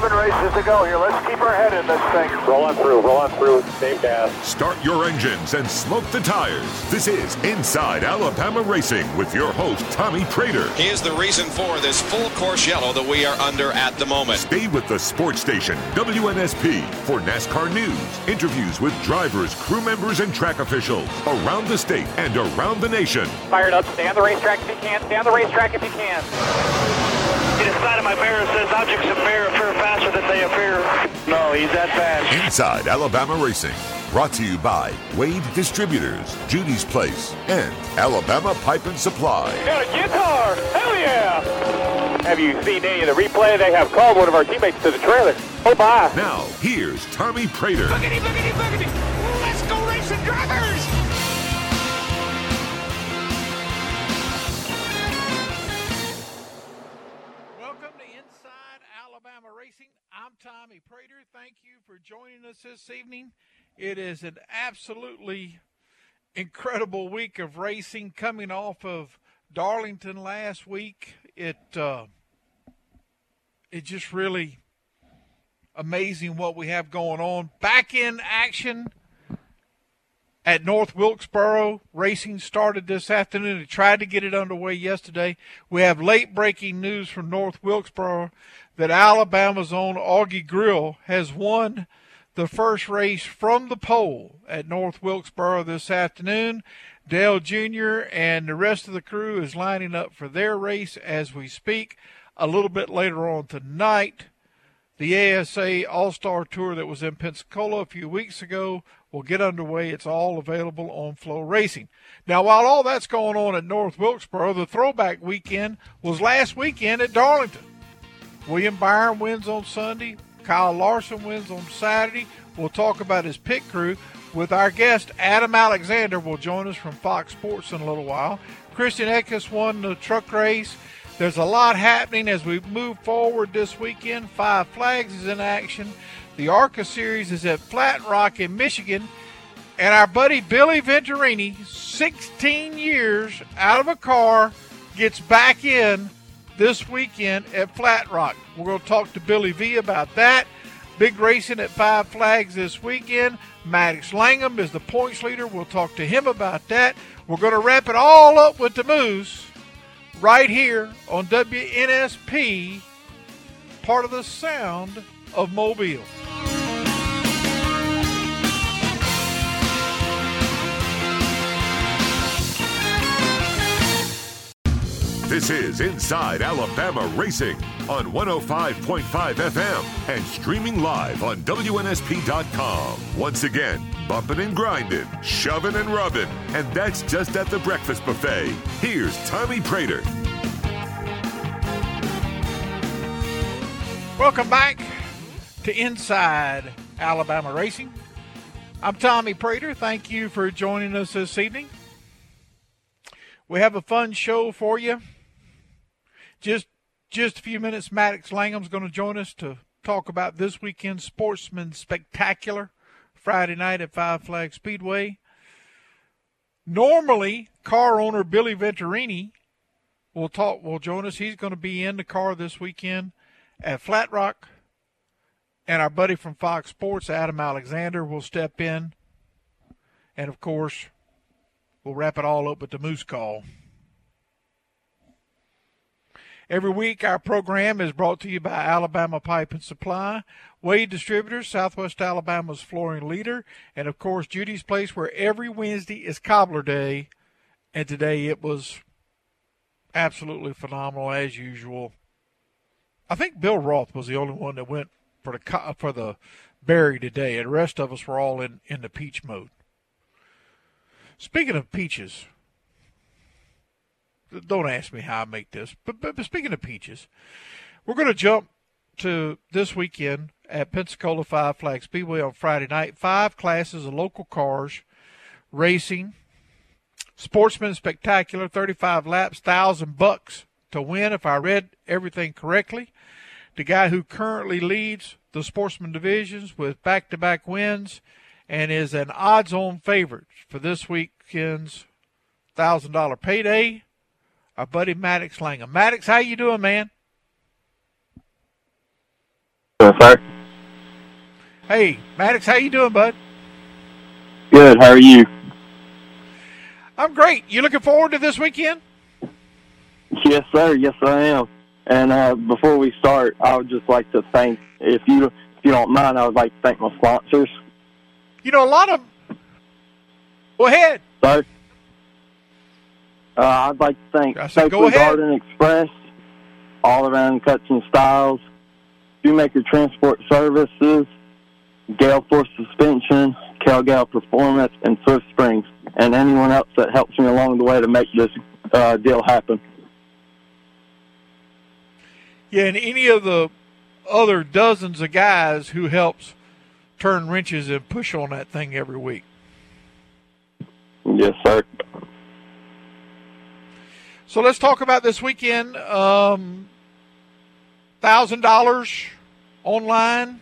seven races to go here. Let's keep our head in this thing. Roll on through, roll on through, same gas. Start your engines and smoke the tires. This is Inside Alabama Racing with your host, Tommy Praytor. He is the reason for this full course yellow that we are under at the moment. Stay with the sports station, WNSP, for NASCAR news, interviews with drivers, crew members, and track officials around the state and around the nation. Fired up. Stay on the racetrack if you can. Stay on the racetrack if you can. Inside of my mirror says objects appear, appear faster than they appear. No, he's that fast. Inside Alabama Racing. Brought to you by Wade Distributors, Judy's Place, and Alabama Pipe and Supply. Got a guitar! Hell yeah! Have you seen any of the replay? They have called one of our teammates to the trailer. Oh, bye. Now, here's Tommy Praytor. Boogity, boogity, boogity. Let's go racing drivers! Joining us this evening. It is an absolutely incredible week of racing coming off of Darlington last week. It uh, it just really amazing what we have going on. Back in action at North Wilkesboro. Racing started this afternoon. They tried to get it underway yesterday. We have late breaking news from North Wilkesboro that Alabama's own Augie Grill has won the first race from the pole at North Wilkesboro this afternoon. Dale Jr. and the rest of the crew is lining up for their race as we speak. A little bit later on tonight, the ASA All Star Tour that was in Pensacola a few weeks ago will get underway. It's all available on Flow Racing. Now, while all that's going on at North Wilkesboro, the throwback weekend was last weekend at Darlington. William Byron wins on Sunday. Kyle Larson wins on Saturday. We'll talk about his pit crew with our guest Adam Alexander. Will join us from Fox Sports in a little while. Christian Eckes won the truck race. There's a lot happening as we move forward this weekend. Five Flags is in action. The ARCA Series is at Flat Rock in Michigan. And our buddy Billy Venturini, 16 years out of a car, gets back in this weekend at Flat Rock. We're going to talk to Billy V about that. Big racing at Five Flags this weekend. Maddox Langham is the points leader. We'll talk to him about that. We're going to wrap it all up with the Moose right here on WNSP, part of the sound of Mobile. This is Inside Alabama Racing on 105.5 FM and streaming live on WNSP.com. Once again, bumping and grinding, shoving and rubbing, and that's just at the breakfast buffet. Here's Tommy Praytor. Welcome back to Inside Alabama Racing. I'm Tommy Praytor. Thank you for joining us this evening. We have a fun show for you. Just just a few minutes, Maddox Langham's going to join us to talk about this weekend's Sportsman Spectacular Friday night at Five Flag Speedway. Normally, car owner Billy Venturini will talk. Will join us. He's going to be in the car this weekend at Flat Rock, and our buddy from Fox Sports, Adam Alexander, will step in, and of course, we'll wrap it all up with the Moose Call. Every week, our program is brought to you by Alabama Pipe and Supply, Wade Distributors, Southwest Alabama's flooring leader, and of course, Judy's Place, where every Wednesday is Cobbler Day. And today it was absolutely phenomenal as usual. I think Bill Roth was the only one that went for the for the berry today, and the rest of us were all in, in the peach mode. Speaking of peaches, don't ask me how I make this, but, but, but speaking of peaches, we're going to jump to this weekend at Pensacola Five Flag Speedway on Friday night. Five classes of local cars racing. Sportsman Spectacular, 35 laps, thousand bucks to win if I read everything correctly. The guy who currently leads the Sportsman divisions with back-to-back wins and is an odds-on favorite for this weekend's thousand dollar payday our buddy Maddox Langham. Maddox, how you doing, man? Yes, sir. Hey, Maddox, how you doing, bud? Good. How are you? I'm great. You looking forward to this weekend? Yes, sir. Yes, I am. And uh, before we start, I would just like to thank, if you if you don't mind, I would like to thank my sponsors. You know, a lot of. Go ahead. So, uh, I'd like to thank I said, Garden Express, All Around Cuts and Styles, Shoemaker Transport Services, Gale Force Suspension, Calgal Performance, and Swift Springs, and anyone else that helps me along the way to make this uh, deal happen. Yeah, and any of the other dozens of guys who helps turn wrenches and push on that thing every week. Yes, sir. So let's talk about this weekend. Um, Thousand dollars online.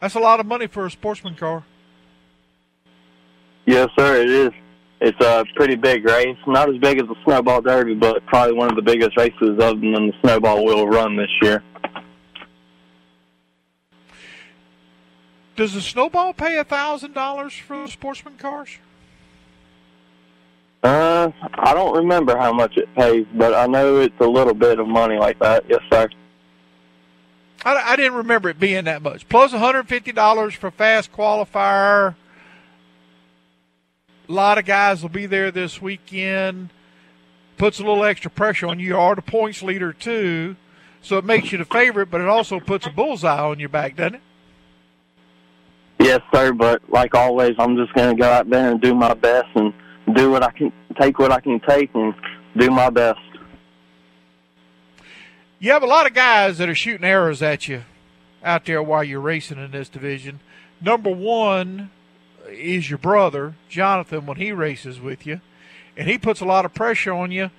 That's a lot of money for a sportsman car. Yes, sir, it is. It's a pretty big race. Not as big as the Snowball Derby, but probably one of the biggest races other than the Snowball will run this year. Does the snowball pay a thousand dollars for the sportsman cars? Uh, I don't remember how much it pays, but I know it's a little bit of money like that. Yes, sir. I, I didn't remember it being that much. Plus $150 for fast qualifier. A lot of guys will be there this weekend. Puts a little extra pressure on you. You are the points leader too, so it makes you the favorite, but it also puts a bullseye on your back, doesn't it? Yes, sir. But like always, I'm just going to go out there and do my best and do what I can, take what I can take, and do my best. You have a lot of guys that are shooting arrows at you out there while you're racing in this division. Number one is your brother, Jonathan, when he races with you, and he puts a lot of pressure on you.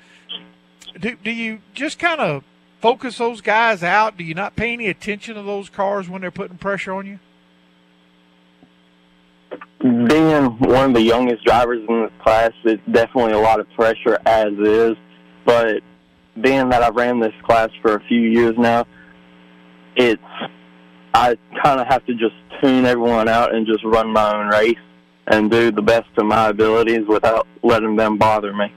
Do, do you just kind of focus those guys out? Do you not pay any attention to those cars when they're putting pressure on you? Being one of the youngest drivers in this class, it's definitely a lot of pressure as is. But being that I've ran this class for a few years now, it's I kind of have to just tune everyone out and just run my own race and do the best of my abilities without letting them bother me.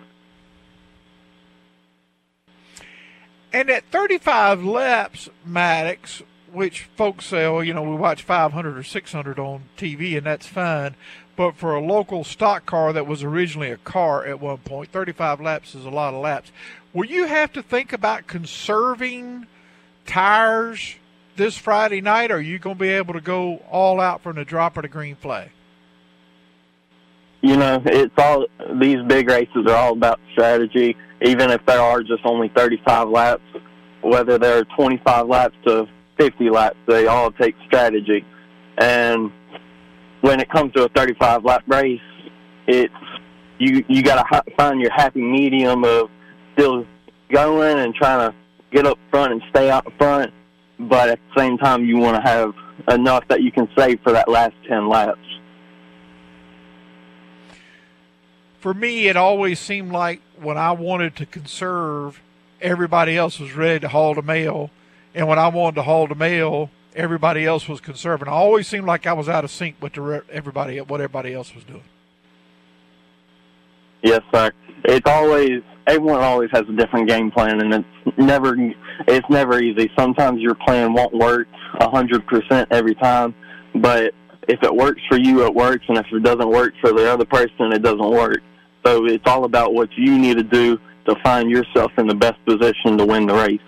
And at 35 laps, Maddox, which folks say, oh, you know, we watch 500 or 600 on TV, and that's fine. But for a local stock car that was originally a car at one point, 35 laps is a lot of laps. Will you have to think about conserving tires this Friday night, or are you going to be able to go all out from the drop of the green flag? You know, it's all these big races are all about strategy. Even if there are just only 35 laps, whether they're 25 laps to 50 laps, they all take strategy. And when it comes to a 35 lap race, it's you you got to find your happy medium of still going and trying to get up front and stay out front, but at the same time you want to have enough that you can save for that last 10 laps. For me, it always seemed like when I wanted to conserve, everybody else was ready to haul the mail, and when I wanted to haul the mail, everybody else was conserving. I always seemed like I was out of sync with the everybody what everybody else was doing. Yes, sir. It's always everyone always has a different game plan, and it's never it's never easy. Sometimes your plan won't work a hundred percent every time, but if it works for you, it works, and if it doesn't work for the other person, it doesn't work. So it's all about what you need to do to find yourself in the best position to win the race.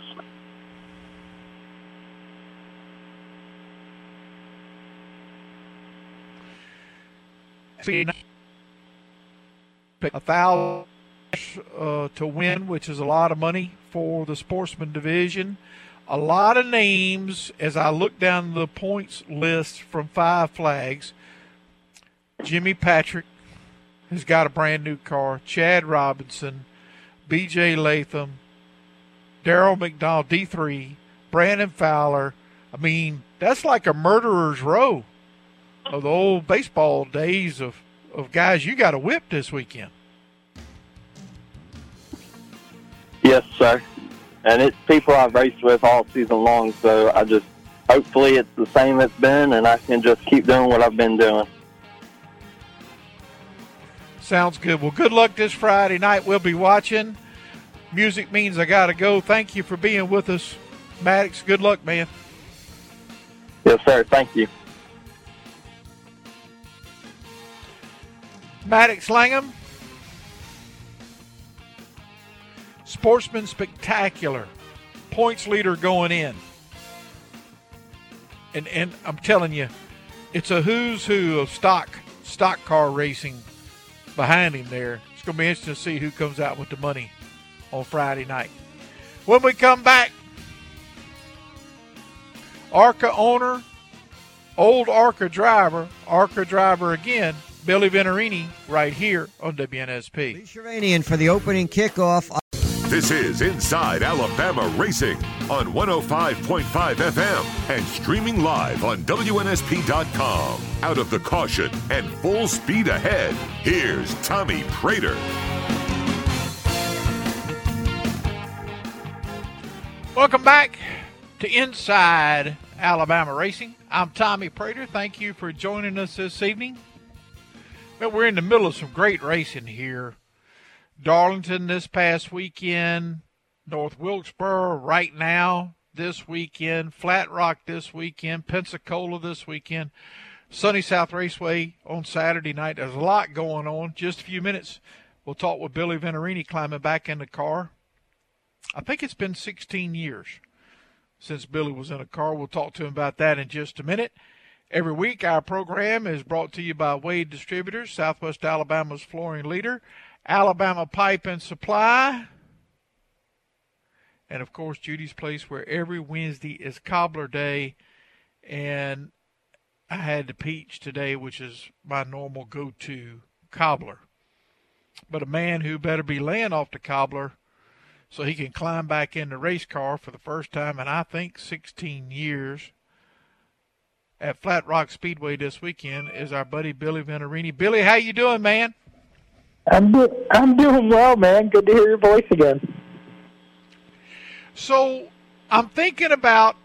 A thousand uh, to win, which is a lot of money for the sportsman division. A lot of names as I look down the points list from Five Flags. Jimmy Patrick has got a brand new car. Chad Robinson, B.J. Latham, Daryl McDonald, D3, Brandon Fowler. I mean, that's like a murderer's row of the old baseball days of, of guys you got a whip this weekend. Yes, sir. And it's people I've raced with all season long, so I just hopefully it's the same it's been, and I can just keep doing what I've been doing. Sounds good. Well, good luck this Friday night. We'll be watching. Music means I got to go. Thank you for being with us, Maddox. Good luck, man. Yes, sir. Thank you. Maddox Langham, Sportsman Spectacular, points leader going in. And and I'm telling you, it's a who's who of stock stock car racing behind him there. It's going to be interesting to see who comes out with the money on Friday night. When we come back, ARCA owner, old ARCA driver, ARCA driver again, Billy Venturini, right here on WNSP. Lee Shervanian for the opening kickoff. This is Inside Alabama Racing on 105.5 FM and streaming live on WNSP.com. Out of the caution and full speed ahead, here's Tommy Praytor. Welcome back to Inside Alabama Racing. I'm Tommy Praytor. Thank you for joining us this evening. Well, we're in the middle of some great racing here Darlington this past weekend, North Wilkesboro right now this weekend, Flat Rock this weekend, Pensacola this weekend, Sunny South Raceway on Saturday night. There's a lot going on. Just a few minutes, we'll talk with Billy Venturini climbing back in the car. I think it's been 16 years since Billy was in a car. We'll talk to him about that in just a minute. Every week, our program is brought to you by Wade Distributors, Southwest Alabama's flooring leader. Alabama Pipe and Supply. And of course, Judy's Place, where every Wednesday is Cobbler Day. And I had the peach today, which is my normal go to cobbler. But a man who better be laying off the cobbler so he can climb back in the race car for the first time in, I think, 16 years at Flat Rock Speedway this weekend is our buddy Billy Venturini. Billy, how you doing, man? I'm do- I'm doing well, man. Good to hear your voice again. So I'm thinking about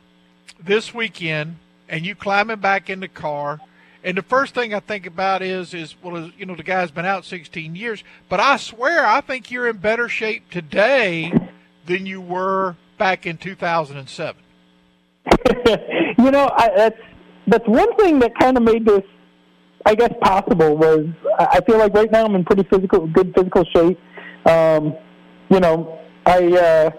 this weekend and you climbing back in the car. And the first thing I think about is, is well, you know, the guy's been out 16 years, but I swear I think you're in better shape today than you were back in 2007. you know, I, that's that's one thing that kind of made this I guess possible was I feel like right now I'm in pretty physical, good physical shape. Um, you know, I uh,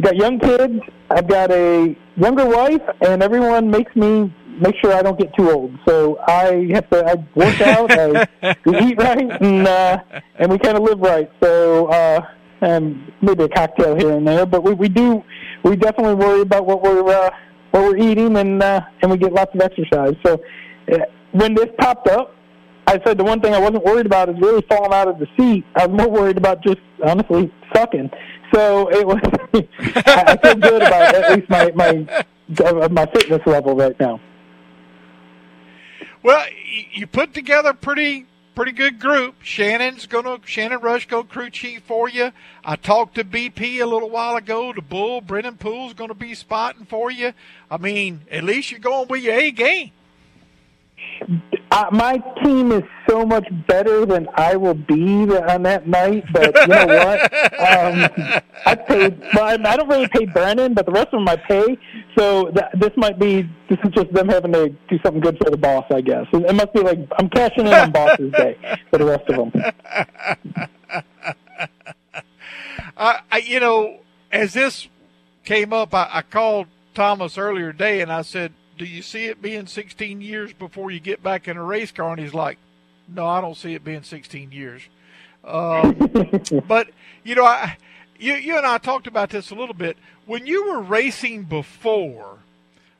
got young kids. I've got a younger wife, and everyone makes me make sure I don't get too old. So I have to I work out, I we eat right, and uh, and we kind of live right. So uh, and maybe a cocktail here and there, but we we do we definitely worry about what we're uh, what we're eating, and uh, and we get lots of exercise. So. Uh, when this popped up, I said the one thing I wasn't worried about is really falling out of the seat. I was more worried about just honestly sucking. So it was. I feel good about at least my my my fitness level right now. Well, you put together pretty pretty good group. Shannon's gonna Shannon Rush go crew chief for you. I talked to BP a little while ago. The Bull Brennan Poole's gonna be spotting for you. I mean, at least you're going with your A game. Uh, my team is so much better than I will be on that night. But you know what? Um, I paid. Well, I don't really pay Brennan, but the rest of them I pay. So th- this might be. This is just them having to do something good for the boss, I guess. It must be like I'm cashing in on boss's day for the rest of them. Uh, I, you know, as this came up, I, I called Thomas earlier today and I said, do you see it being 16 years before you get back in a race car? And he's like, no, I don't see it being 16 years. Um, but you know, I, you you and I talked about this a little bit when you were racing before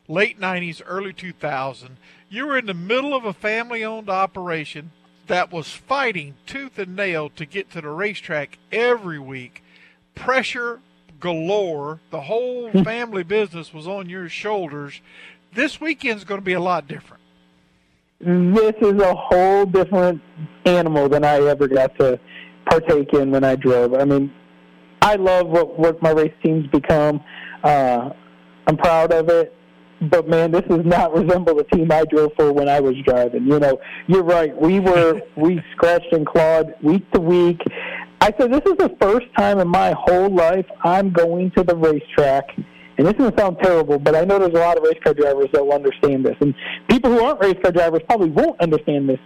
late 90s, early 2000. You were in the middle of a family-owned operation that was fighting tooth and nail to get to the racetrack every week. Pressure galore. The whole family business was on your shoulders this weekend's going to be a lot different. This is a whole different animal than I ever got to partake in when I drove. I mean, I love what what my race team's become. Uh, I'm proud of it. but man, this does not resemble the team I drove for when I was driving. You know, you're right. We were we scratched and clawed week to week. I said this is the first time in my whole life I'm going to the racetrack. And this is going to sound terrible, but I know there's a lot of race car drivers that will understand this. And people who aren't race car drivers probably won't understand this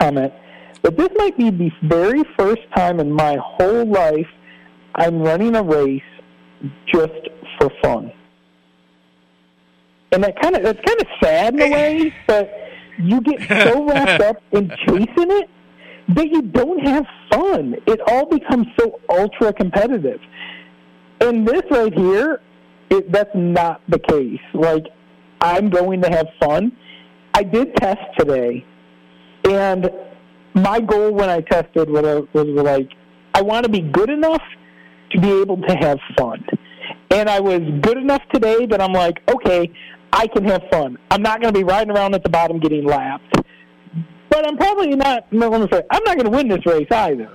comment. But this might be the very first time in my whole life I'm running a race just for fun. And that kind of that's kind of sad in a way, but you get so wrapped up in chasing it that you don't have fun. It all becomes so ultra competitive. And this right here, it, that's not the case. Like, I'm going to have fun. I did test today, and my goal when I tested was, was like, I want to be good enough to be able to have fun. And I was good enough today that I'm like, okay, I can have fun. I'm not going to be riding around at the bottom getting lapped. But I'm probably not, let me say, I'm not going to win this race either.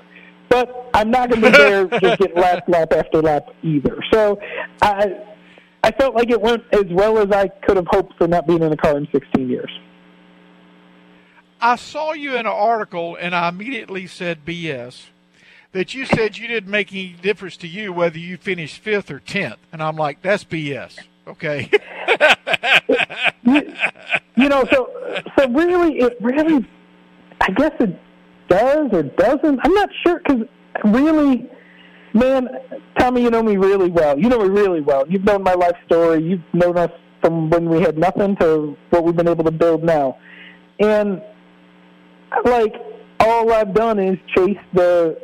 But I'm not going to be there just get lap, lap after lap either. So I, I felt like it went as well as I could have hoped for not being in a car in 16 years. I saw you in an article and I immediately said BS that you said you didn't make any difference to you whether you finished fifth or tenth. And I'm like, that's BS. Okay. you, you know, so so really, it really, I guess it does or doesn't. I'm not sure because really, man, Tommy, you know me really well. You know me really well. You've known my life story. You've known us from when we had nothing to what we've been able to build now, and like all I've done is chase the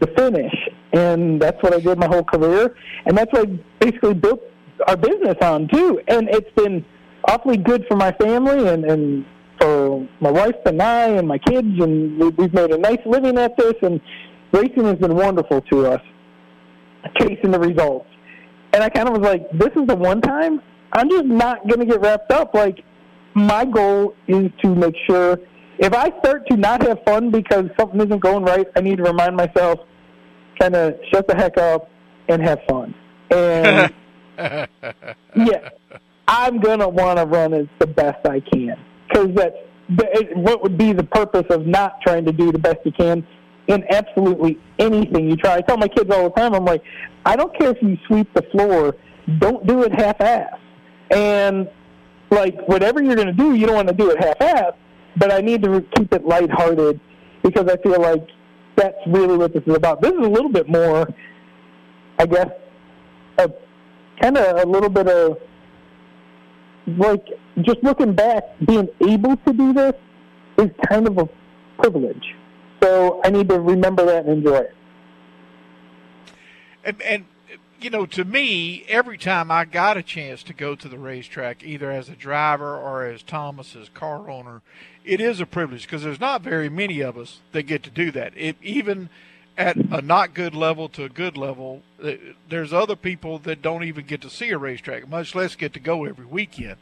the finish, and that's what I did my whole career, and that's what I basically built our business on too. And it's been awfully good for my family and and for my wife and I and my kids, and we've made a nice living at this. And racing has been wonderful to us, chasing the results. And I kind of was like, this is the one time. I'm just not going to get wrapped up. Like my goal is to make sure if I start to not have fun because something isn't going right, I need to remind myself, kind of shut the heck up and have fun. And yeah, I'm gonna want to run as the best I can because that's it, what would be the purpose of not trying to do the best you can in absolutely anything you try. I tell my kids all the time, I'm like, I don't care if you sweep the floor, don't do it half-ass. And like whatever you're going to do, you don't want to do it half-ass. But I need to keep it lighthearted because I feel like that's really what this is about. This is a little bit more, I guess, a kind of a little bit of like just looking back, being able to do this is kind of a privilege. So I need to remember that and enjoy it. And, and you know, to me, every time I got a chance to go to the racetrack, either as a driver or as Thomas's car owner, it is a privilege because there's not very many of us that get to do that. It, even at a not good level to a good level, uh, there's other people that don't even get to see a racetrack, much less get to go every weekend.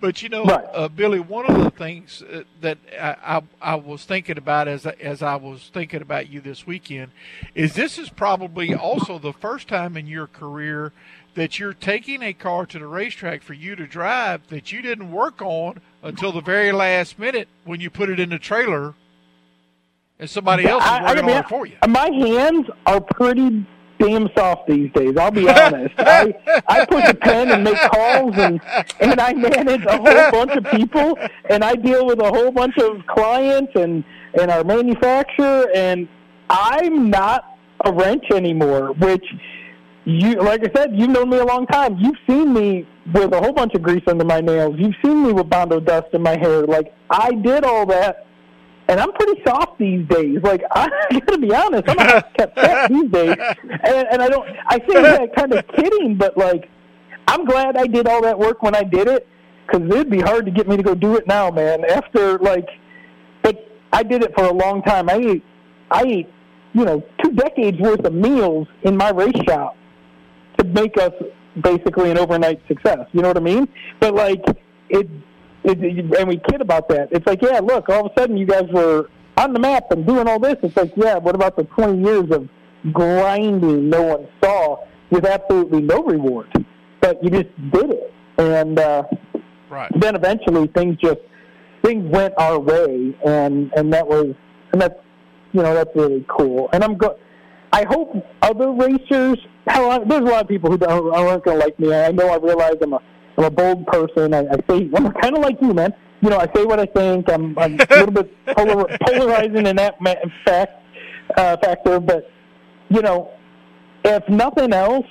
But you know, right. uh, Billy, one of the things uh, that I, I, I, was thinking about as as I was thinking about you this weekend is this is probably also the first time in your career that you're taking a car to the racetrack for you to drive that you didn't work on until the very last minute when you put it in the trailer and somebody else is working I, I on it for you. My hands are pretty damn soft these days. I'll be honest. I I push a pen and make calls and and I manage a whole bunch of people and I deal with a whole bunch of clients and and our manufacturer and I'm not a wrench anymore. Which you like I said, you've known me a long time. You've seen me with a whole bunch of grease under my nails. You've seen me with bondo dust in my hair. Like I did all that and I'm pretty soft these days. Like I gotta be honest, I'm a kept cat these days, and, and I don't. I say that kind of kidding, but like I'm glad I did all that work when I did it, because it'd be hard to get me to go do it now, man. After like, but I did it for a long time. I ate, I ate, you know, two decades worth of meals in my race shop to make us basically an overnight success. You know what I mean? But like it it, and we kid about that. It's like, yeah, look, all of a sudden you guys were on the map and doing all this. It's like, yeah, what about the 20 years of grinding no one saw with absolutely no reward? But you just did it. And uh, Right. Then eventually things just things went our way, and and that was and that's you know that's really cool. And I'm go. I hope other racers. Hell, I, there's a lot of people who don't, aren't going to like me. I know. I realize I'm a I'm a bold person. I, I say I'm kind of like you, man. You know, I say what I think. I'm, I'm a little bit polar, polarizing in that ma- fact uh, factor, but you know, if nothing else,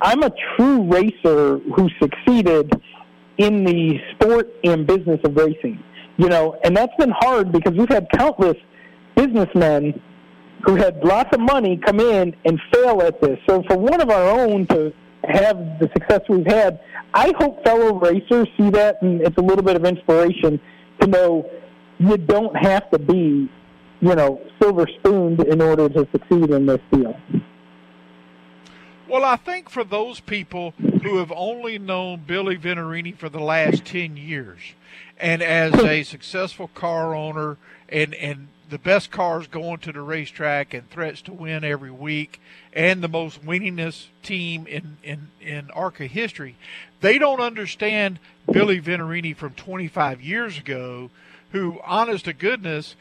I'm a true racer who succeeded in the sport and business of racing. You know, and that's been hard because we've had countless businessmen who had lots of money come in and fail at this. So for one of our own to have the success we've had, I hope fellow racers see that and it's a little bit of inspiration to know you don't have to be, you know, silver spooned in order to succeed in this field. Well, I think for those people who have only known Billy Venturini for the last 10 years, and as a successful car owner and, and the best cars going to the racetrack and threats to win every week and the most winningest team in, in, in ARCA history, they don't understand Billy Venturini from 25 years ago, who, honest to goodness,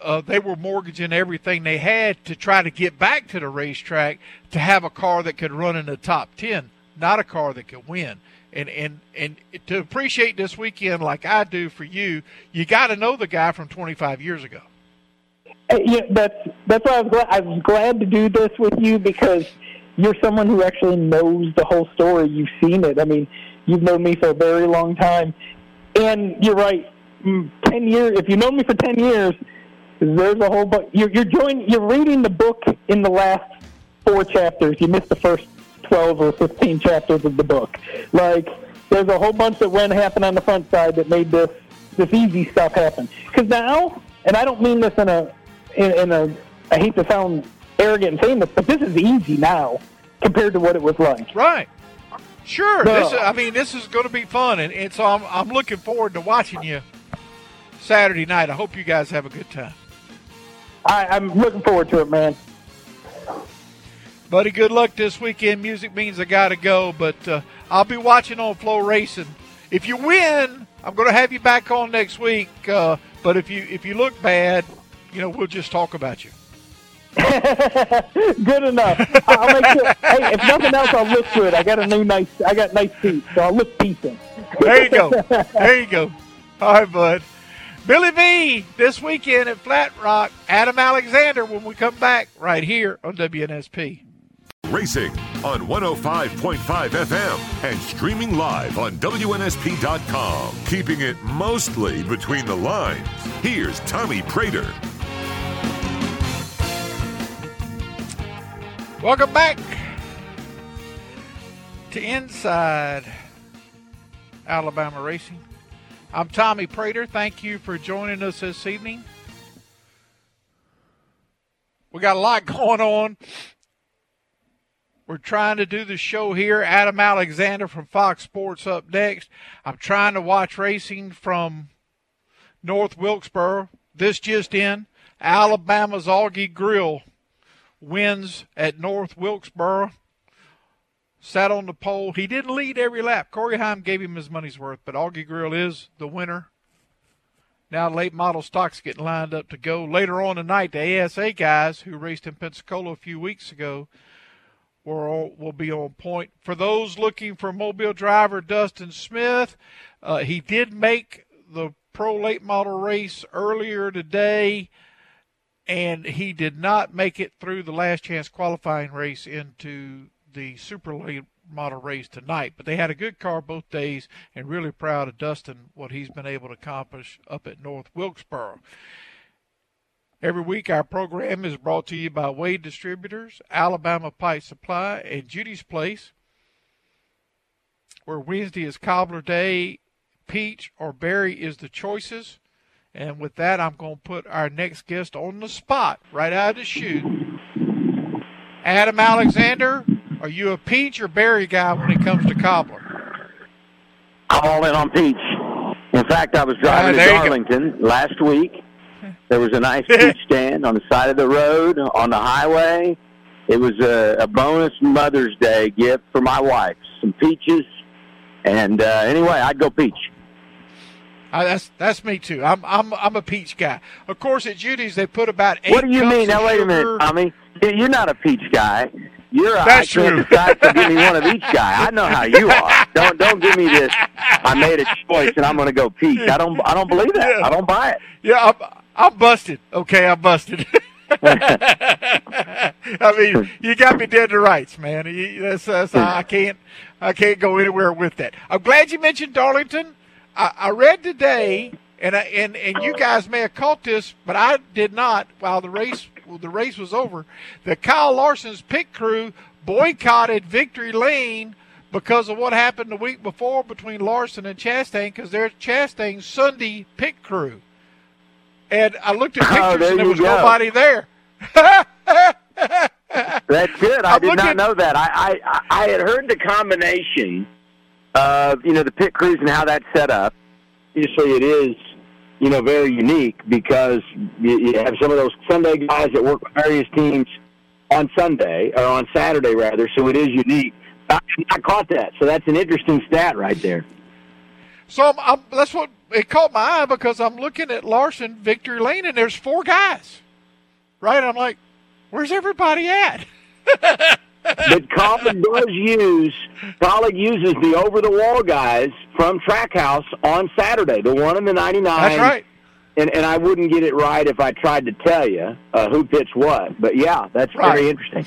uh, they were mortgaging everything they had to try to get back to the racetrack to have a car that could run in the top 10, not a car that could win. And, and, and to appreciate this weekend like I do for you, you got to know the guy from 25 years ago. Uh, Yeah, that's that's why I was glad I was glad to do this with you because you're someone who actually knows the whole story. You've seen it. I mean, you've known me for a very long time, and you're right. Mm, Ten years. If you know me for ten years, there's a whole bunch. You're you're joining. You're reading the book in the last four chapters. You missed the first twelve or fifteen chapters of the book. Like there's a whole bunch that went happen on the front side that made this this easy stuff happen. Because now, and I don't mean this in a in, in a. I hate to sound arrogant and famous, but this is easy now compared to what it was like. Right. Sure. No. This, I mean, this is going to be fun, and, and so I'm, I'm looking forward to watching you Saturday night. I hope you guys have a good time. I, I'm looking forward to it, man. Buddy, good luck this weekend. Music means I got to go, but uh, I'll be watching on Flow Racing. If you win, I'm going to have you back on next week. Uh, but if you if you look bad, you know we'll just talk about you. good enough. I'll make sure. hey, if nothing else, I'll look good. I got a new nice. I got nice feet, so I'll look decent. There you go. There you go. All right, bud. Billy V this weekend at Flat Rock. Adam Alexander when we come back right here on WNSP. Racing on 105.5 FM and streaming live on WNSP.com. Keeping it mostly between the lines. Here's Tommy Praytor. Welcome back to Inside Alabama Racing. I'm Tommy Praytor. Thank you for joining us this evening. We got a lot going on. We're trying to do the show here. Adam Alexander from Fox Sports up next. I'm trying to watch racing from North Wilkesboro. This just in. Alabama's Augie Grill wins at North Wilkesboro. Sat on the pole. He didn't lead every lap. Corey Heim gave him his money's worth, but Augie Grill is the winner. Now late model stocks getting lined up to go. Later on tonight, the ASA guys who raced in Pensacola a few weeks ago will, will be on point. For those looking for mobile driver Dustin Smith, uh, he did make the pro late model race earlier today and he did not make it through the last chance qualifying race into the super late model race tonight. But they had a good car both days, and really proud of Dustin what he's been able to accomplish up at North Wilkesboro. Every week, our program is brought to you by Wade Distributors, Alabama Pipe Supply, and Judy's Place, where Wednesday is cobbler day, peach or berry is the choices. And with that, I'm going to put our next guest on the spot right out of the chute. Adam Alexander, are you a peach or berry guy when it comes to cobbler? I'm all in on peach. In fact, I was driving Ah, to. Darlington last week. There was a nice peach stand on the side of the road on the highway. It was a, a bonus Mother's Day gift for my wife. Some peaches. And uh, anyway, I'd go peach. I, that's that's me too. I'm I'm I'm a peach guy. Of course, at Judy's they put about eight. What do you mean? Now wait a minute, Tommy. You- You're not a peach guy. You're a, That's I can't true. decide to give me one of each guy. I know how you are. Don't don't give me this. I made a choice and I'm going to go peach. I don't I don't believe that. Yeah. I don't buy it. Yeah, I'm, I'm busted. Okay, I'm busted. I mean, you got me dead to rights, man. You- That's, that's, hmm. I can't, I can't go anywhere with that. I'm glad you mentioned Darlington. I, I read today, and I, and and you guys may have caught this, but I did not. While the race, well, the race was over, that Kyle Larson's pit crew boycotted Victory Lane because of what happened the week before between Larson and Chastain, because they're Chastain's Sunday pit crew. And I looked at Oh, pictures there and there was go. nobody there. That's good. I I'm did looking- not know that. I, I I had heard the combination of you know the pit crews and how that's set up. Obviously, it is you know very unique because you, you have some of those Sunday guys that work with various teams on Sunday or on Saturday rather. So it is unique. I, I caught that. So that's an interesting stat right there. So I'm, I'm, that's what it caught my eye because I'm looking at Larson, Victory Lane, and there's four guys. Right? I'm like, where's everybody at? but Colin does use Colin uses the over the wall guys from Trackhouse on Saturday, the one in the ninety nine. That's right. And and I wouldn't get it right if I tried to tell you uh, who pitched what. But yeah, that's Right. very interesting.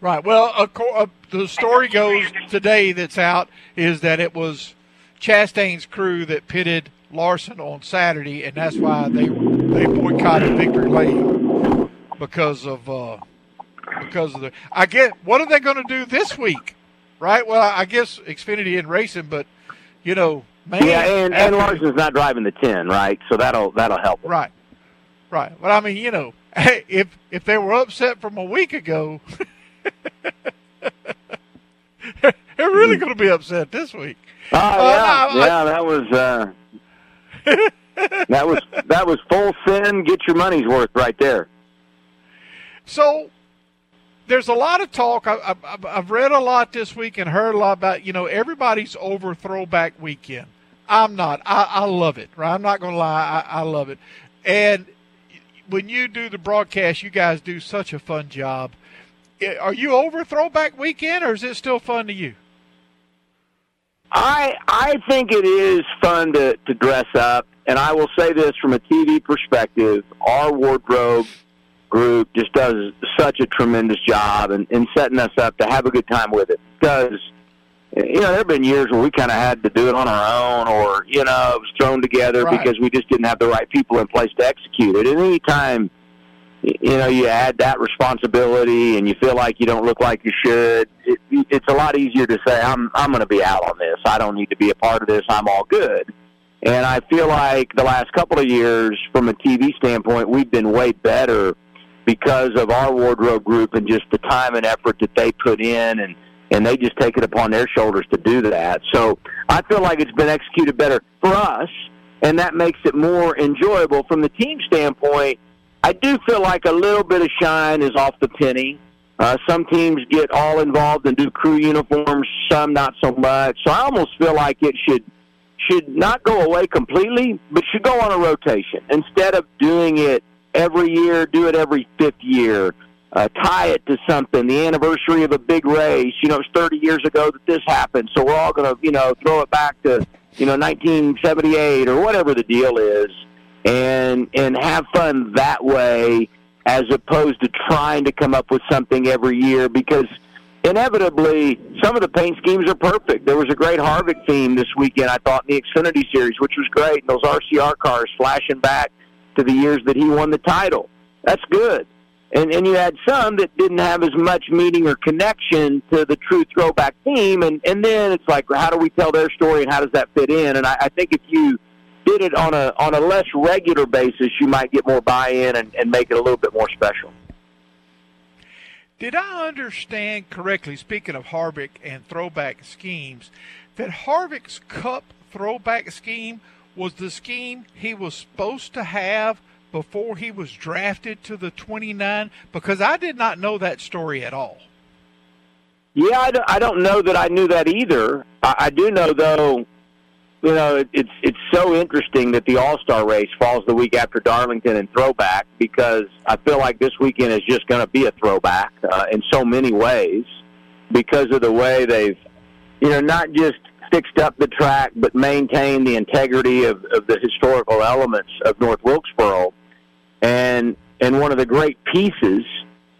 Right. Well, uh, the story goes today that's out is that it was Chastain's crew that pitted Larson on Saturday, and that's why they they boycotted Victory Lane because of uh, because of the. I get what are they going to do this week? Right. Well, I guess Xfinity and racing, but you know, man. yeah, and, and after- Larson's not driving the ten, right? So that'll that'll help. Right. Right. But I mean, you know, if if they were upset from a week ago, they're really going to be upset this week. Oh yeah, I- yeah, that was uh, that was that was full sin. Get your money's worth right there. So there's a lot of talk. I, I've read a lot this week and heard a lot about. You know, everybody's over Throwback Weekend. I'm not. I, I love it. Right? I'm not going to lie. I, I love it. And when you do the broadcast, you guys do such a fun job. Are you over Throwback Weekend, or is it still fun to you? I I think it is fun to to dress up, and I will say this from a TV perspective: our wardrobe group just does such a tremendous job in, in setting us up to have a good time with it. Because you know there have been years where we kind of had to do it on our own, or you know it was thrown together Right. because we just didn't have the right people in place to execute it. And any time you know you add that responsibility and you feel like you don't look like you should it, it's a lot easier to say i'm i'm going to be out on this i don't need to be a part of this i'm all good and i feel like the last couple of years from a tv standpoint we've been way better because of our wardrobe group and just the time and effort that they put in and and they just take it upon their shoulders to do that so i feel like it's been executed better for us and that makes it more enjoyable from the team standpoint I do feel like a little bit of shine is off the penny. Uh, some teams get all involved and do crew uniforms, some not so much. So I almost feel like it should should not go away completely, but should go on a rotation instead of doing it every year. Do it every fifth year. Uh, tie it to something. The anniversary of a big race. You know, it's 30 years ago that this happened, so we're all going to you know throw it back to you know 1978 or whatever the deal is and and have fun that way as opposed to trying to come up with something every year because inevitably some of the paint schemes are perfect. There was a great Harvick theme this weekend I thought in the Xfinity series which was great. Those RCR cars flashing back to the years that he won the title. That's good. And and you had some that didn't have as much meaning or connection to the true throwback theme and and then it's like how do we tell their story and how does that fit in? And I, I think if you did it on a on a less regular basis, you might get more buy-in and, and make it a little bit more special. Did I understand correctly, speaking of Harvick and throwback schemes, that Harvick's Cup throwback scheme was the scheme he was supposed to have before he was drafted to the 29? Because I did not know that story at all. Yeah, I don't, I don't know that I knew that either. I, I do know though you know, it, it's it's so interesting that the All Star race falls the week after Darlington and Throwback because I feel like this weekend is just going to be a throwback uh, in so many ways because of the way they've, you know, not just fixed up the track but maintained the integrity of, of the historical elements of North Wilkesboro, and and one of the great pieces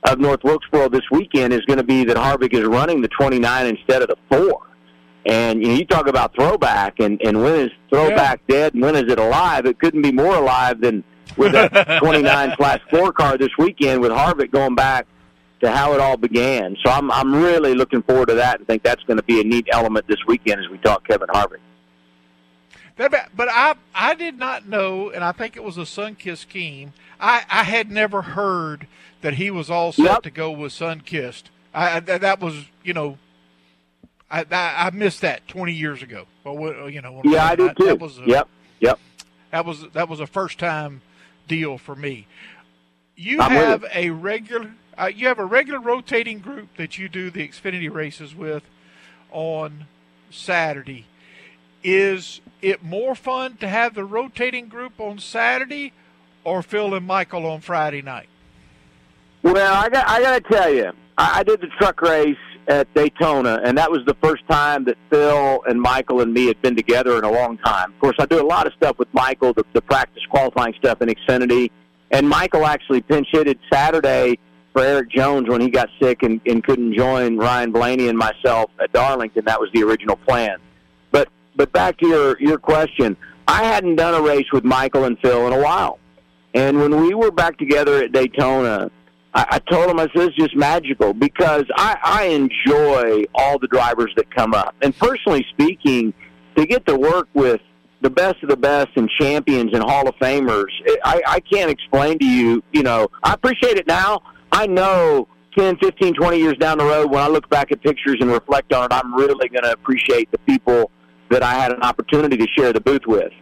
of North Wilkesboro this weekend is going to be that Harvick is running the 29 instead of the four. And you know, you talk about throwback, and and when is throwback yeah. dead, and when is it alive? It couldn't be more alive than with that 29 slash four car this weekend with Harvick going back to how it all began. So I'm I'm really looking forward to that, and think that's going to be a neat element this weekend as we talk Kevin Harvick. But I I did not know, and I think it was a Sunkist scheme. I I had never heard that he was all set yep. to go with Sunkist. I that was you know I, I, I missed that 20 years ago. But uh, you know, yeah, I did too. That was a, yep, yep. That was that was a first time deal for me. You I'm have a regular uh, you have a regular rotating group that you do the Xfinity races with on Saturday. Is it more fun to have the rotating group on Saturday or Phil and Michael on Friday night? Well, I got I got to tell you, I, I did the truck race at Daytona, and that was the first time that Phil and Michael and me had been together in a long time. Of course, I do a lot of stuff with Michael, the, the practice qualifying stuff in Xfinity, and Michael actually pinch hitted Saturday for Erik Jones when he got sick and, and couldn't join Ryan Blaney and myself at Darlington. That was the original plan. But but back to your your question, I hadn't done a race with Michael and Phil in a while, and when we were back together at Daytona I, I told him I said it's just magical because I, I enjoy all the drivers that come up. And personally speaking, to get to work with the best of the best and champions and Hall of Famers, I, I can't explain to you, you know, I appreciate it now. I know 10, 15, 20 years down the road, when I look back at pictures and reflect on it, I'm really going to appreciate the people that I had an opportunity to share the booth with.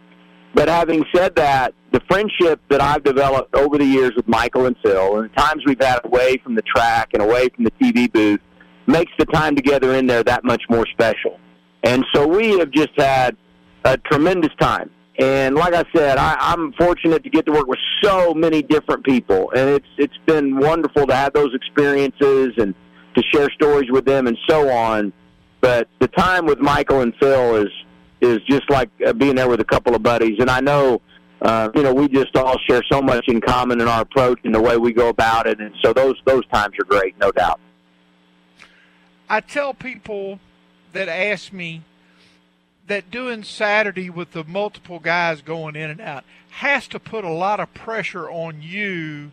But having said that, the friendship that I've developed over the years with Michael and Phil, and the times we've had away from the track and away from the TV booth, makes the time together in there that much more special. And so we have just had a tremendous time. And like I said, I, I'm fortunate to get to work with so many different people, and it's it's been wonderful to have those experiences and to share stories with them and so on. But the time with Michael and Phil is is just like uh, being there with a couple of buddies. And I know, uh, you know, we just all share so much in common in our approach and the way we go about it. And so those those times are great, no doubt. I tell people that ask me that doing Saturday with the multiple guys going in and out has to put a lot of pressure on you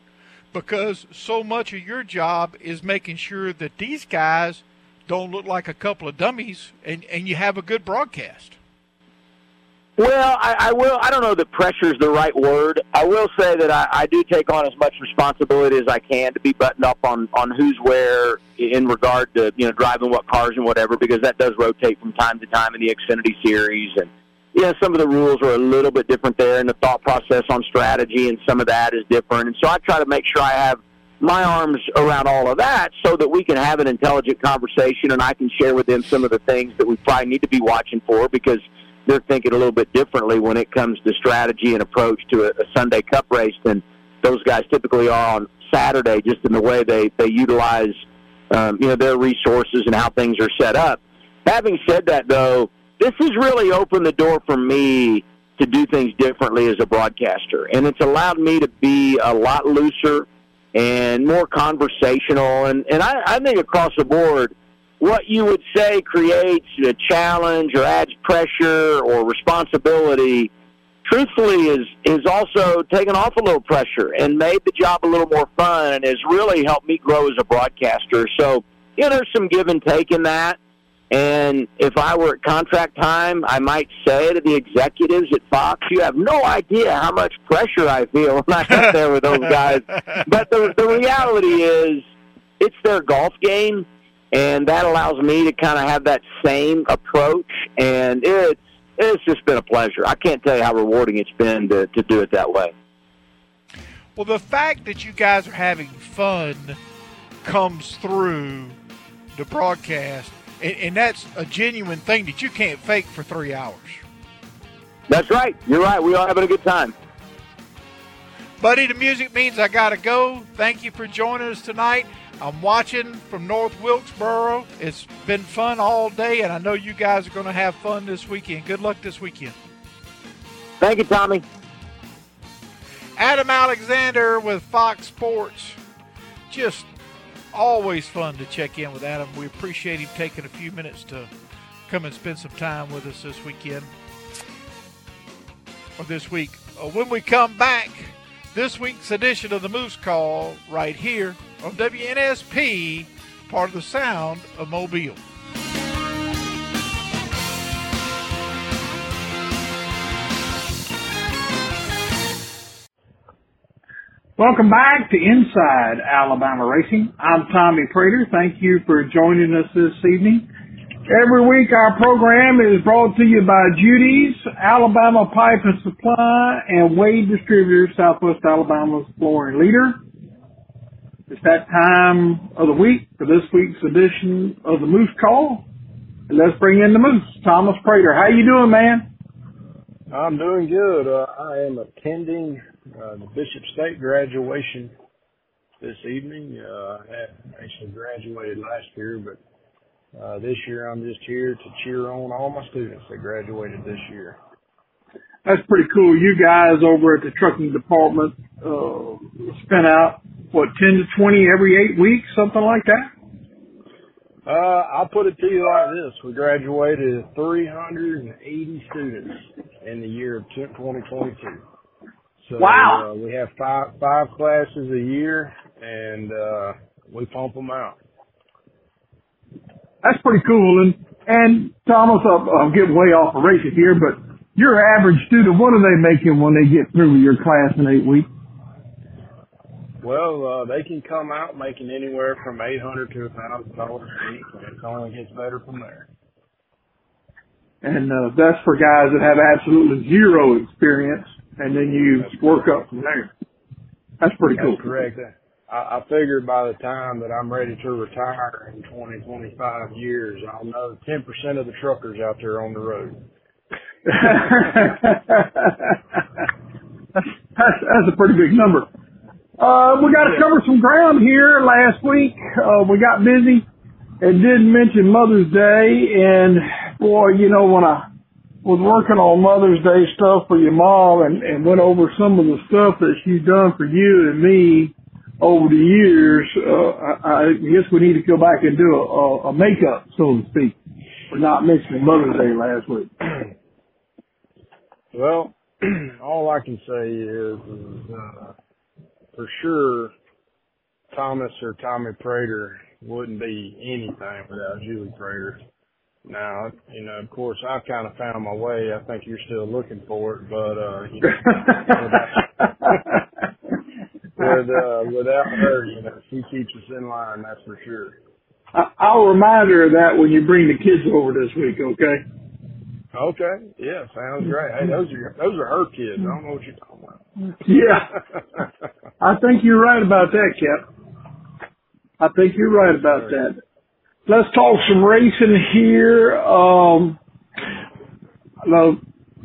because so much of your job is making sure that these guys don't look like a couple of dummies and, and you have a good broadcast. Well, I, I will. I don't know that pressure is the right word. I will say that I, I do take on as much responsibility as I can to be buttoned up on on who's where in regard to you know driving what cars and whatever, because that does rotate from time to time in the Xfinity series, and yeah, some of the rules are a little bit different there, and the thought process on strategy and some of that is different, and so I try to make sure I have my arms around all of that so that we can have an intelligent conversation and I can share with them some of the things that we probably need to be watching for because they're thinking a little bit differently when it comes to strategy and approach to a, a Sunday Cup race than those guys typically are on Saturday, just in the way they they utilize um, you know their resources and how things are set up. Having said that, though, this has really opened the door for me to do things differently as a broadcaster, and it's allowed me to be a lot looser and more conversational. And and I, I think across the board what you would say creates a challenge or adds pressure or responsibility truthfully is is also taken off a little pressure and made the job a little more fun and has really helped me grow as a broadcaster. So you know there's some give and take in that. And if I were at contract time, I might say to the executives at Fox, you have no idea how much pressure I feel when I'm up there with those guys. But the, the reality is, it's their golf game and that allows me to kind of have that same approach. And it's it's just been a pleasure. I can't tell you how rewarding it's been to to do it that way. Well, the fact that you guys are having fun comes through the broadcast, and, and that's a genuine thing that you can't fake for three hours. That's right. You're right. We are having a good time. Buddy, the music means I got to go. Thank you for joining us tonight. I'm watching from North Wilkesboro. It's been fun all day, and I know you guys are going to have fun this weekend. Good luck this weekend. Thank you, Tommy. Adam Alexander with Fox Sports. Just always fun to check in with Adam. We appreciate him taking a few minutes to come and spend some time with us this weekend or this week. Uh, when we come back, this week's edition of the Moose Call right here on WNSP, part of the sound of Mobile. Welcome back to Inside Alabama Racing. I'm Tommy Praytor. Thank you for joining us this evening. Every week our program is brought to you by Judy's, Alabama Pipe and Supply, and Wade Distributors, Southwest Alabama's flooring leader. It's that time of the week for this week's edition of the Moose Call. And let's bring in the Moose, Thomas Praytor. How you doing, man? I'm doing good. Uh, I am attending uh, the Bishop State graduation this evening. Uh, I actually graduated last year, but uh, this year I'm just here to cheer on all my students that graduated this year. That's pretty cool. You guys over at the trucking department uh, spent out what ten to twenty every eight weeks, something like that. Uh, I'll put it to you like this: we graduated 380 students in the year of 2022. So, wow. Uh, we have five five classes a year, and uh, we pump them out. That's pretty cool. And and Thomas, I'm, I'm getting way off the racing here, but your average student, what are they making when they get through your class in eight weeks? Well, uh, they can come out making anywhere from eight hundred to a thousand dollars a week, and it only gets better from there. And uh, that's for guys that have absolutely zero experience and then you work up from there. That's pretty That's cool. correct. I, I figure by the time that I'm ready to retire in 20, 25 years, I'll know 10% of the truckers out there on the road. that's, that's, that's a pretty big number. Uh, we got to cover some ground here last week. Uh, we got busy and didn't mention Mother's Day. And boy, you know, when I was working on Mother's Day stuff for your mom and, and went over some of the stuff that she's done for you and me over the years, uh, I, I guess we need to go back and do a, a, makeup, so to speak, for not mentioning Mother's Day last week. Well, all I can say is, is uh, for sure, Thomas or Tommy Praytor wouldn't be anything without Julie Praytor. Now, you know, of course, I've kind of found my way. I think you're still looking for it, but uh, you know, with, uh, without her, you know, she keeps us in line. That's for sure. I, I'll remind her of that when you bring the kids over this week. Okay. Okay. Yeah, sounds great. Hey, those are those are her kids. I don't know what you're talking about. Yeah. I think you're right about that, Cap. I think you're right about that. Let's talk some racing here. Um,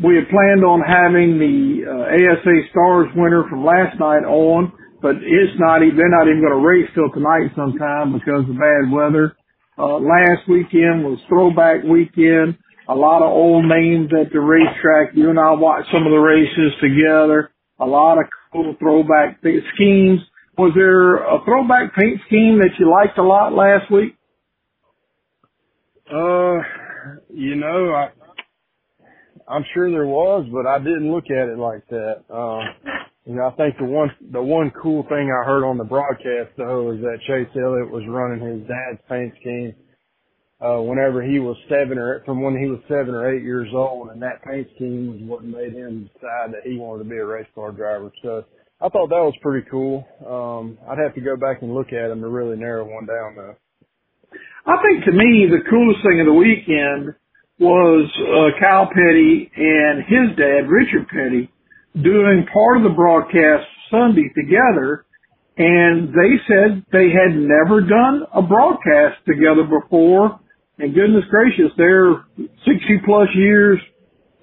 we had planned on having the uh, ASA Stars winner from last night on, but it's not even, they're not even going to race till tonight sometime because of bad weather. Uh, last weekend was throwback weekend. A lot of old names at the racetrack. You and I watched some of the races together. A lot of cool throwback schemes. Was there a throwback paint scheme that you liked a lot last week? Uh, you know, I, I'm sure there was, but I didn't look at it like that. Uh, you know, I think the one, the one cool thing I heard on the broadcast though is that Chase Elliott was running his dad's paint scheme, uh, whenever he was seven or, from when he was seven or eight years old, and that paint scheme was what made him decide that he wanted to be a race car driver. So I thought that was pretty cool. Um, I'd have to go back and look at them to really narrow one down though. I think to me the coolest thing of the weekend was uh, Kyle Petty and his dad, Richard Petty, doing part of the broadcast Sunday together. And they said they had never done a broadcast together before. And goodness gracious, they're 60 plus years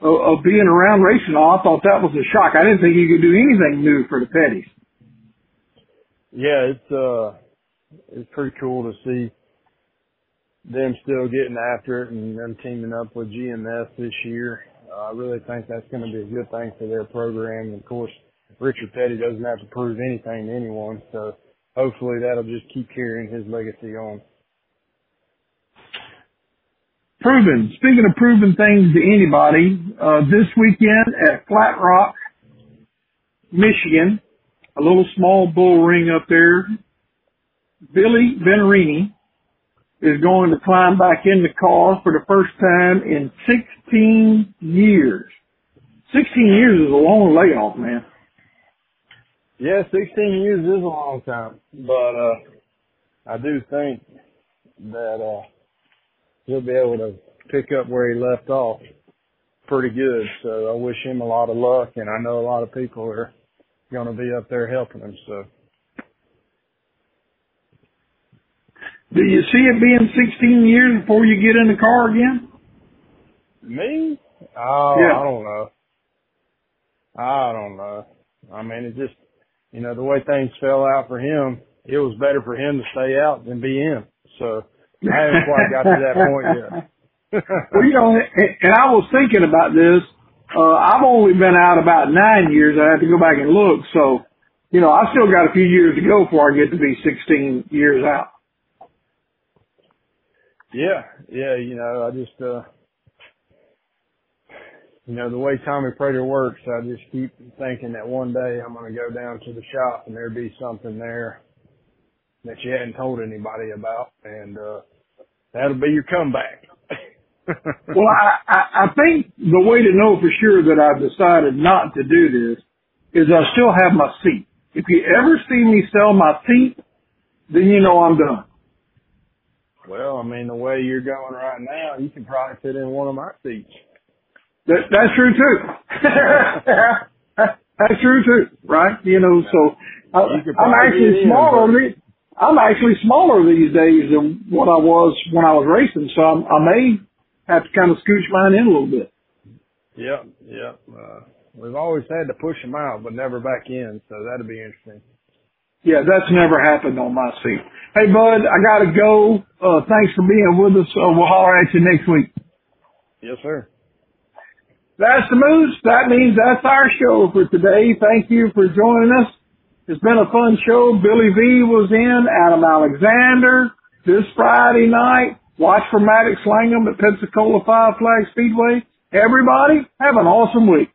of, of being around racing. I thought that was a shock. I didn't think you could do anything new for the Petties. Yeah, it's uh, it's pretty cool to see them still getting after it and them teaming up with GMS this year. Uh, I really think that's going to be a good thing for their program. And of course, Richard Petty doesn't have to prove anything to anyone, so hopefully that'll just keep carrying his legacy on. Proven. Speaking of proving things to anybody, uh, this weekend at Flat Rock, Michigan, a little small bull ring up there, Billy Venturini is going to climb back in the car for the first time in 16 years. 16 years is a long layoff, man. Yeah, 16 years is a long time, but uh, I do think that uh, he'll be able to pick up where he left off pretty good. So I wish him a lot of luck, and I know a lot of people are going to be up there helping him. So. Do you see it being 16 years before you get in the car again? Me? Oh, Yeah. I don't know. I don't know. I mean, it just, you know, the way things fell out for him, it was better for him to stay out than be in. So I haven't quite got to that point yet. well, you know, and I was thinking about this. Uh, I've only been out about nine years. I have to go back and look. So, you know, I've still got a few years to go before I get to be 16 years out. Yeah, yeah, you know, I just, uh, you know, the way Tommy Praytor works, I just keep thinking that one day I'm going to go down to the shop and there'll be something there that you hadn't told anybody about, and uh, that'll be your comeback. well, I, I, I think the way to know for sure that I've decided not to do this is I still have my seat. If you ever see me sell my seat, then you know I'm done. Well, I mean, the way you're going right now, you can probably fit in one of my seats. That, that's true too. that's true too, right? You know, so I, I'm actually in, smaller. but- I'm actually smaller these days than what I was when I was racing, so I'm, I may have to kind of scooch mine in a little bit. Yep, yep. Uh, we've always had to push them out, but never back in, so that'll be interesting. Yeah, that's never happened on my seat. Hey, bud, I gotta go. Uh, thanks for being with us. Uh, we'll holler at you next week. Yes, sir. That's the moose. That means that's our show for today. Thank you for joining us. It's been a fun show. Billy V was in, Adam Alexander this Friday night. Watch for Maddox Langham at Pensacola Five Flag Speedway. Everybody, have an awesome week.